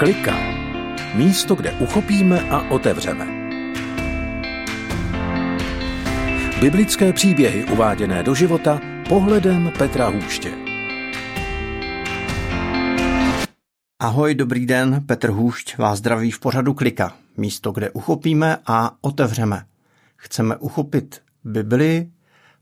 Klika. Místo, kde uchopíme a otevřeme. Biblické příběhy uváděné do života pohledem Petra Hůště. Ahoj, dobrý den, Petr Hůšť vás zdraví v pořadu Klika. Místo, kde uchopíme a otevřeme. Chceme uchopit Bibli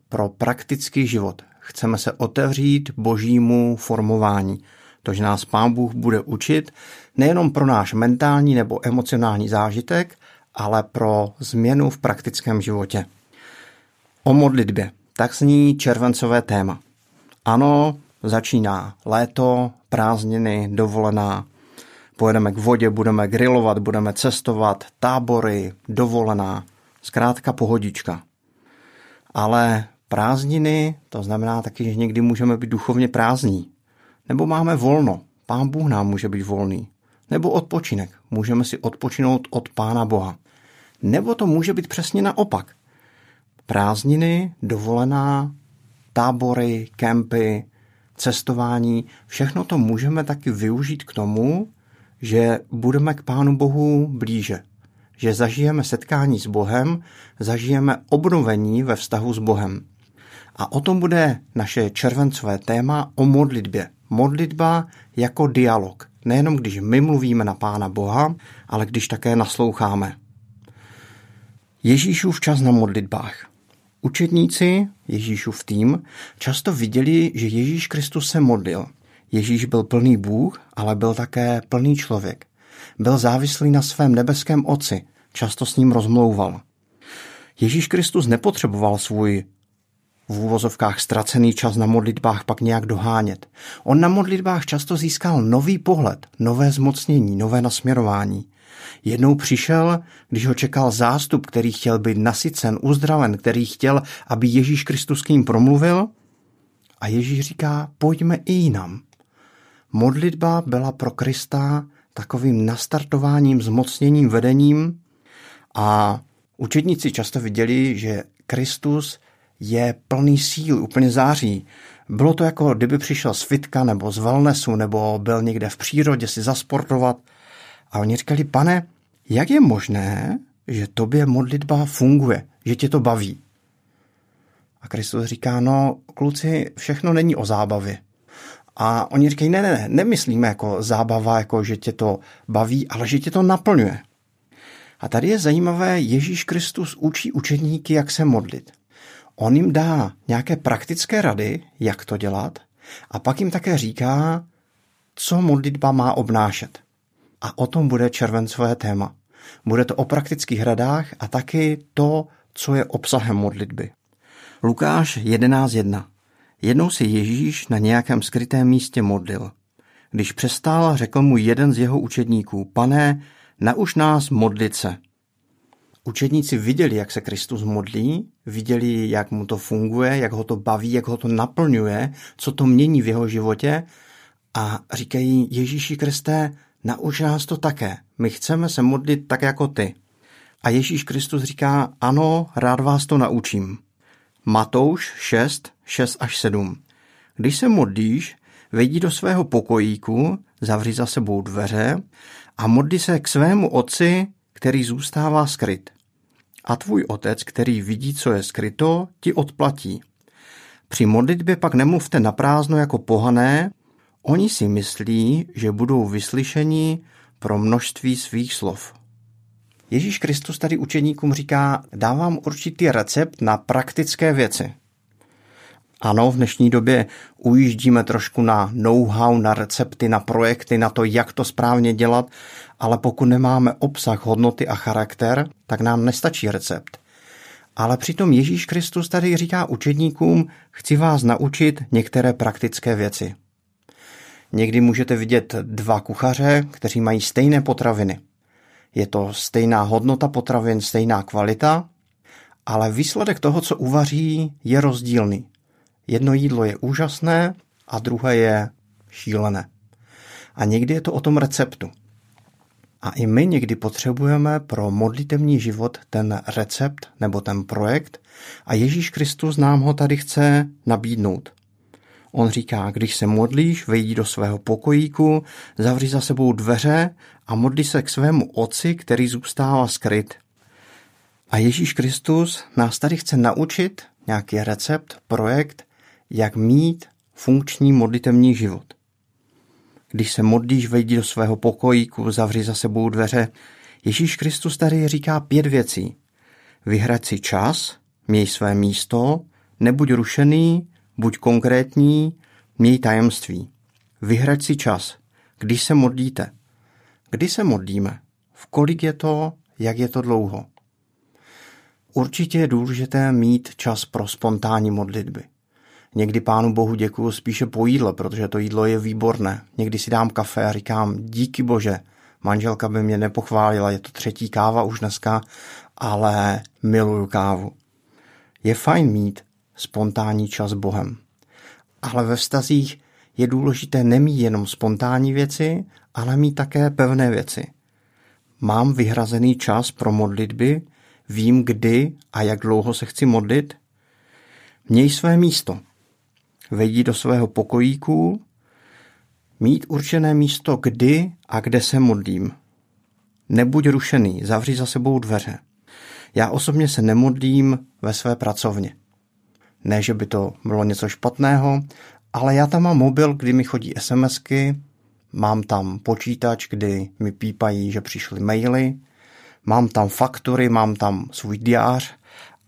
pro praktický život. Chceme se otevřít božímu formování – tož nás Pán Bůh bude učit nejenom pro náš mentální nebo emocionální zážitek, ale pro změnu v praktickém životě. O modlitbě. Tak zní červencové téma. Ano, začíná léto, prázdniny, dovolená. Pojedeme k vodě, budeme grilovat, budeme cestovat, tábory, dovolená. Zkrátka pohodička. Ale prázdniny, to znamená taky, že někdy můžeme být duchovně prázdní. Nebo máme volno. Pán Bůh nám může být volný. Nebo odpočinek. Můžeme si odpočinout od Pána Boha. Nebo to může být přesně naopak. Prázdniny, dovolená, tábory, kempy, cestování, všechno to můžeme taky využít k tomu, že budeme k Pánu Bohu blíže. Že zažijeme setkání s Bohem, zažijeme obnovení ve vztahu s Bohem. A o tom bude naše červencové téma o modlitbě. Modlitba jako dialog. Nejenom když my mluvíme na Pána Boha, ale když také nasloucháme. Ježíšův čas na modlitbách. Učetníci, Ježíšův tým, často viděli, že Ježíš Kristus se modlil. Ježíš byl plný Bůh, ale byl také plný člověk. Byl závislý na svém nebeském oci, často s ním rozmlouval. Ježíš Kristus nepotřeboval svůj v úvozovkách ztracený čas na modlitbách pak nějak dohánět. On na modlitbách často získal nový pohled, nové zmocnění, nové nasměrování. Jednou přišel, když ho čekal zástup, který chtěl být nasycen, uzdraven, který chtěl, aby Ježíš Kristus k ním promluvil. A Ježíš říká, pojďme i jinam. Modlitba byla pro Krista takovým nastartováním, zmocněním, vedením a učedníci často viděli, že Kristus je plný síl, úplně září. Bylo to jako kdyby přišel z fitka nebo z wellnessu nebo byl někde v přírodě si zasportovat. A oni říkali, pane, jak je možné, že tobě modlitba funguje, že tě to baví? A Kristus říká, no kluci, všechno není o zábavě. A oni říkají, ne, ne, ne, nemyslíme jako zábava, jako že tě to baví, ale že tě to naplňuje. A tady je zajímavé, Ježíš Kristus učí učedníky, jak se modlit. On jim dá nějaké praktické rady, jak to dělat, a pak jim také říká, co modlitba má obnášet. A o tom bude červencové téma. Bude to o praktických radách a taky to, co je obsahem modlitby. Lukáš 11.1. Jednou si Ježíš na nějakém skrytém místě modlil. Když přestál, řekl mu jeden z jeho učedníků, pane, nauč nás modlit se. Učedníci viděli, jak se Kristus modlí, viděli, jak mu to funguje, jak ho to baví, jak ho to naplňuje, co to mění v jeho životě a říkají Ježíši Kriste, nauč nás to také. My chceme se modlit tak jako ty. A Ježíš Kristus říká, ano, rád vás to naučím. Matouš 6, 6 až 7. Když se modlíš, vejdi do svého pokojíku, zavři za sebou dveře a modli se k svému otci, který zůstává skryt a tvůj otec, který vidí, co je skryto, ti odplatí. Při modlitbě pak nemluvte na prázdno jako pohané, oni si myslí, že budou vyslyšeni pro množství svých slov. Ježíš Kristus tady učeníkům říká, dávám určitý recept na praktické věci. Ano, v dnešní době ujíždíme trošku na know-how, na recepty, na projekty, na to, jak to správně dělat, ale pokud nemáme obsah, hodnoty a charakter, tak nám nestačí recept. Ale přitom Ježíš Kristus tady říká učedníkům, chci vás naučit některé praktické věci. Někdy můžete vidět dva kuchaře, kteří mají stejné potraviny. Je to stejná hodnota potravin, stejná kvalita, ale výsledek toho, co uvaří, je rozdílný. Jedno jídlo je úžasné a druhé je šílené. A někdy je to o tom receptu. A i my někdy potřebujeme pro modlitevní život ten recept nebo ten projekt a Ježíš Kristus nám ho tady chce nabídnout. On říká, když se modlíš, vejdi do svého pokojíku, zavři za sebou dveře a modli se k svému otci, který zůstává skryt. A Ježíš Kristus nás tady chce naučit nějaký recept, projekt, jak mít funkční modlitevní život. Když se modlíš, vejdi do svého pokojíku, zavři za sebou dveře. Ježíš Kristus tady říká pět věcí. Vyhrať si čas, měj své místo, nebuď rušený, buď konkrétní, měj tajemství. Vyhrať si čas. Když se modlíte? Kdy se modlíme? V kolik je to? Jak je to dlouho? Určitě je důležité mít čas pro spontánní modlitby. Někdy pánu bohu děkuju spíše po jídle, protože to jídlo je výborné. Někdy si dám kafe a říkám díky bože, manželka by mě nepochválila, je to třetí káva už dneska, ale miluju kávu. Je fajn mít spontánní čas s Bohem. Ale ve vztazích je důležité nemít jenom spontánní věci, ale mít také pevné věci. Mám vyhrazený čas pro modlitby, vím kdy a jak dlouho se chci modlit. Měj své místo. Vejdi do svého pokojíku, mít určené místo kdy a kde se modlím. Nebuď rušený, zavři za sebou dveře. Já osobně se nemodlím ve své pracovně. Ne, že by to bylo něco špatného, ale já tam mám mobil, kdy mi chodí SMSky, mám tam počítač, kdy mi pípají, že přišly maily, mám tam faktury, mám tam svůj diář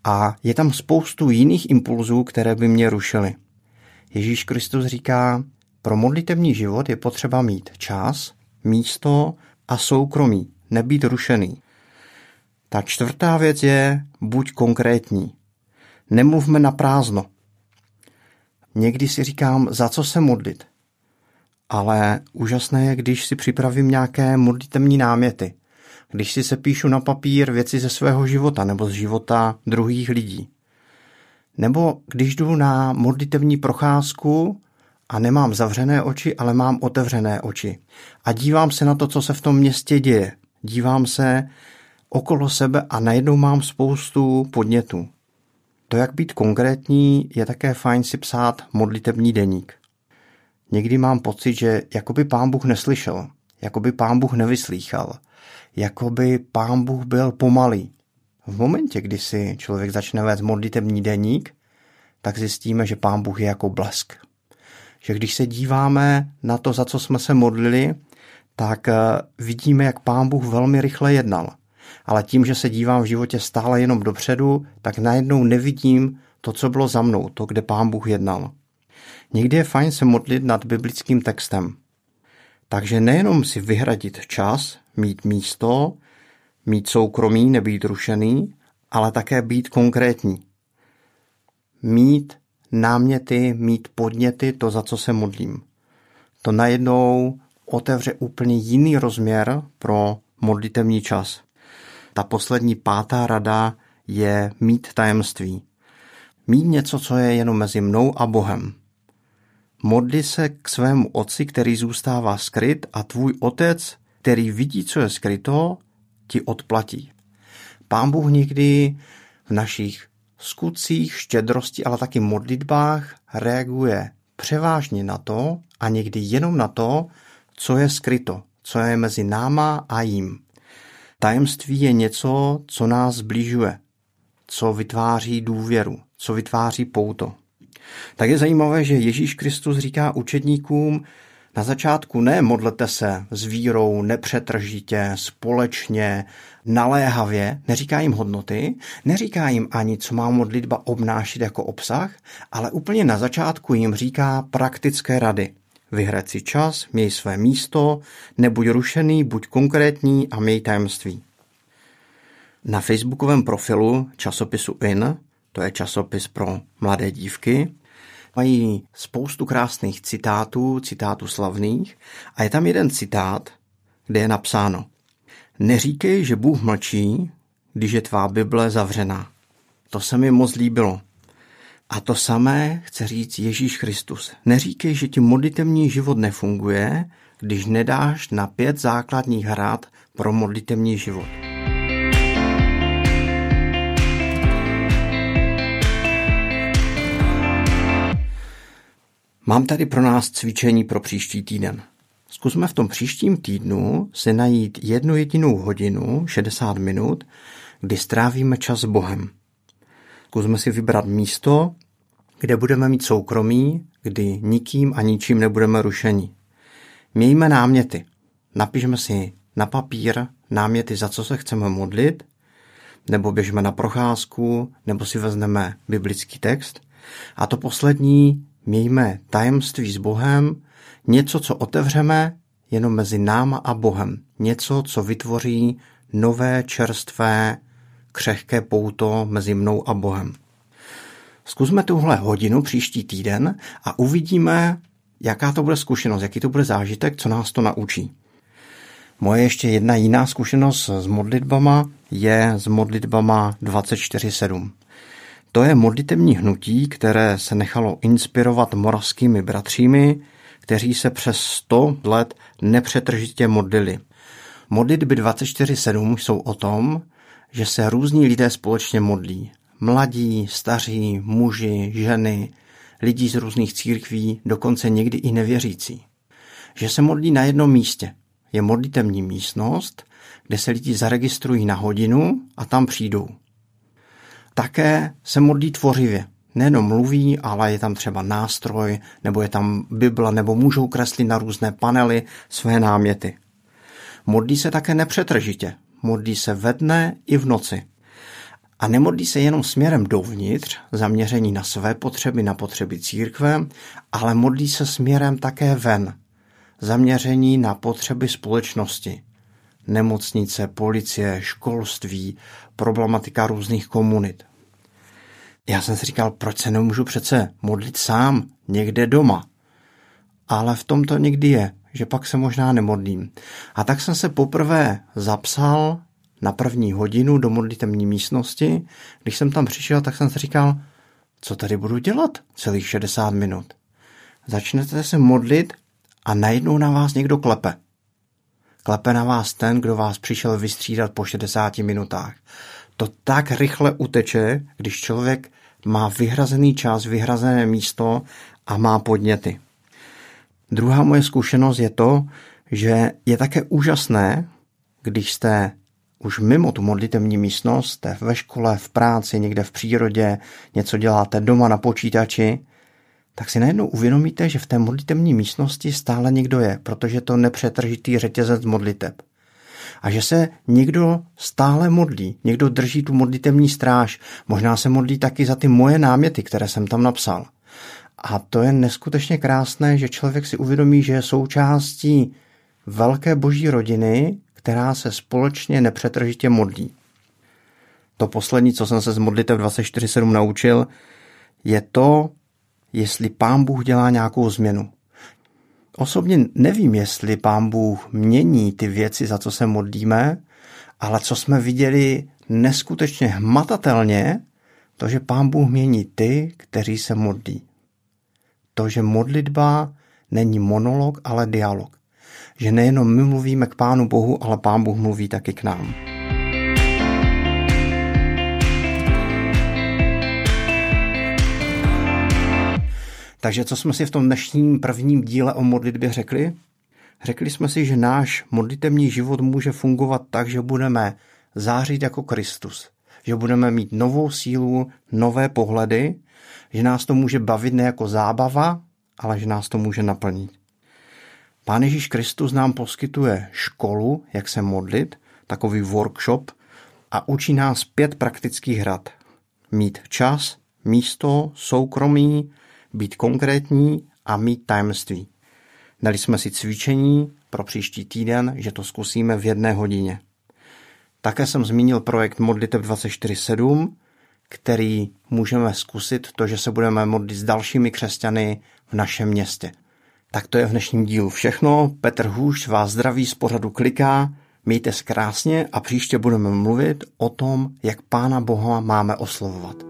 a je tam spoustu jiných impulzů, které by mě rušily. Ježíš Kristus říká, pro modlitevní život je potřeba mít čas, místo a soukromí, nebýt rušený. Ta čtvrtá věc je buď konkrétní. Nemluvme na prázdno. Někdy si říkám, za co se modlit. Ale úžasné je, když si připravím nějaké modlitevní náměty. Když si se píšu na papír věci ze svého života nebo z života druhých lidí. Nebo když jdu na modlitevní procházku a nemám zavřené oči, ale mám otevřené oči. A dívám se na to, co se v tom městě děje. Dívám se okolo sebe a najednou mám spoustu podnětů. To, jak být konkrétní, je také fajn si psát modlitební deník. Někdy mám pocit, že jakoby pán Bůh neslyšel, jakoby pán Bůh nevyslýchal, jakoby pán Bůh byl pomalý. V momentě, kdy si člověk začne vést modlitební deník, tak zjistíme, že pán Bůh je jako blesk. Že když se díváme na to, za co jsme se modlili, tak eh, vidíme, jak pán Bůh velmi rychle jednal ale tím, že se dívám v životě stále jenom dopředu, tak najednou nevidím to, co bylo za mnou, to, kde pán Bůh jednal. Někdy je fajn se modlit nad biblickým textem. Takže nejenom si vyhradit čas, mít místo, mít soukromí, nebýt rušený, ale také být konkrétní. Mít náměty, mít podněty, to, za co se modlím. To najednou otevře úplně jiný rozměr pro modlitevní čas. Ta poslední pátá rada je mít tajemství. Mít něco, co je jenom mezi mnou a Bohem. Modli se k svému otci, který zůstává skryt a tvůj otec, který vidí, co je skryto, ti odplatí. Pán Bůh někdy v našich skutcích, štědrosti, ale taky modlitbách reaguje převážně na to a někdy jenom na to, co je skryto, co je mezi náma a jím. Tajemství je něco, co nás zbližuje, co vytváří důvěru, co vytváří pouto. Tak je zajímavé, že Ježíš Kristus říká učedníkům na začátku ne modlete se s vírou, nepřetržitě, společně, naléhavě, neříká jim hodnoty, neříká jim ani, co má modlitba obnášet jako obsah, ale úplně na začátku jim říká praktické rady. Vyhrať si čas, měj své místo, nebuď rušený, buď konkrétní a měj tajemství. Na facebookovém profilu časopisu IN, to je časopis pro mladé dívky, mají spoustu krásných citátů, citátů slavných a je tam jeden citát, kde je napsáno Neříkej, že Bůh mlčí, když je tvá Bible zavřená. To se mi moc líbilo. A to samé chce říct Ježíš Kristus. Neříkej, že ti modlitevní život nefunguje, když nedáš na pět základních hrad pro modlitevní život. Mám tady pro nás cvičení pro příští týden. Zkusme v tom příštím týdnu si najít jednu jedinou hodinu, 60 minut, kdy strávíme čas s Bohem. Zkusme si vybrat místo, kde budeme mít soukromí, kdy nikým a ničím nebudeme rušeni. Mějme náměty. Napišme si na papír náměty, za co se chceme modlit, nebo běžme na procházku, nebo si vezmeme biblický text. A to poslední, mějme tajemství s Bohem, něco, co otevřeme jenom mezi náma a Bohem. Něco, co vytvoří nové, čerstvé, křehké pouto mezi mnou a Bohem. Zkusme tuhle hodinu příští týden a uvidíme, jaká to bude zkušenost, jaký to bude zážitek, co nás to naučí. Moje ještě jedna jiná zkušenost s modlitbama je s modlitbama 24-7. To je modlitební hnutí, které se nechalo inspirovat moravskými bratřími, kteří se přes 100 let nepřetržitě modlili. Modlitby 24-7 jsou o tom, že se různí lidé společně modlí. Mladí, staří, muži, ženy, lidí z různých církví, dokonce někdy i nevěřící. Že se modlí na jednom místě. Je modlitevní místnost, kde se lidi zaregistrují na hodinu a tam přijdou. Také se modlí tvořivě. Nejenom mluví, ale je tam třeba nástroj, nebo je tam Bible, nebo můžou kreslit na různé panely své náměty. Modlí se také nepřetržitě. Modlí se ve dne i v noci. A nemodlí se jenom směrem dovnitř, zaměření na své potřeby, na potřeby církve, ale modlí se směrem také ven, zaměření na potřeby společnosti. Nemocnice, policie, školství, problematika různých komunit. Já jsem si říkal, proč se nemůžu přece modlit sám, někde doma. Ale v tom to někdy je, že pak se možná nemodlím. A tak jsem se poprvé zapsal na první hodinu do modlitevní místnosti. Když jsem tam přišel, tak jsem si říkal, co tady budu dělat celých 60 minut. Začnete se modlit a najednou na vás někdo klepe. Klepe na vás ten, kdo vás přišel vystřídat po 60 minutách. To tak rychle uteče, když člověk má vyhrazený čas, vyhrazené místo a má podněty. Druhá moje zkušenost je to, že je také úžasné, když jste už mimo tu modlitevní místnost, jste ve škole, v práci, někde v přírodě, něco děláte doma na počítači, tak si najednou uvědomíte, že v té modlitevní místnosti stále někdo je, protože to nepřetržitý řetězec modliteb. A že se někdo stále modlí, někdo drží tu modlitevní stráž, možná se modlí taky za ty moje náměty, které jsem tam napsal. A to je neskutečně krásné, že člověk si uvědomí, že je součástí velké boží rodiny, která se společně nepřetržitě modlí. To poslední, co jsem se z modlitev 24.7 naučil, je to, jestli pán Bůh dělá nějakou změnu. Osobně nevím, jestli pán Bůh mění ty věci, za co se modlíme, ale co jsme viděli neskutečně hmatatelně, to, že pán Bůh mění ty, kteří se modlí. To, že modlitba není monolog, ale dialog že nejenom my mluvíme k Pánu Bohu, ale Pán Bůh mluví taky k nám. Takže co jsme si v tom dnešním prvním díle o modlitbě řekli? Řekli jsme si, že náš modlitevní život může fungovat tak, že budeme zářit jako Kristus, že budeme mít novou sílu, nové pohledy, že nás to může bavit ne jako zábava, ale že nás to může naplnit. Pán Ježíš Kristus nám poskytuje školu, jak se modlit, takový workshop a učí nás pět praktických rad. Mít čas, místo, soukromí, být konkrétní a mít tajemství. Dali jsme si cvičení pro příští týden, že to zkusíme v jedné hodině. Také jsem zmínil projekt Modlitev 24.7, který můžeme zkusit to, že se budeme modlit s dalšími křesťany v našem městě. Tak to je v dnešním dílu všechno. Petr Hůš vás zdraví z pořadu Kliká. Mějte se krásně a příště budeme mluvit o tom, jak Pána Boha máme oslovovat.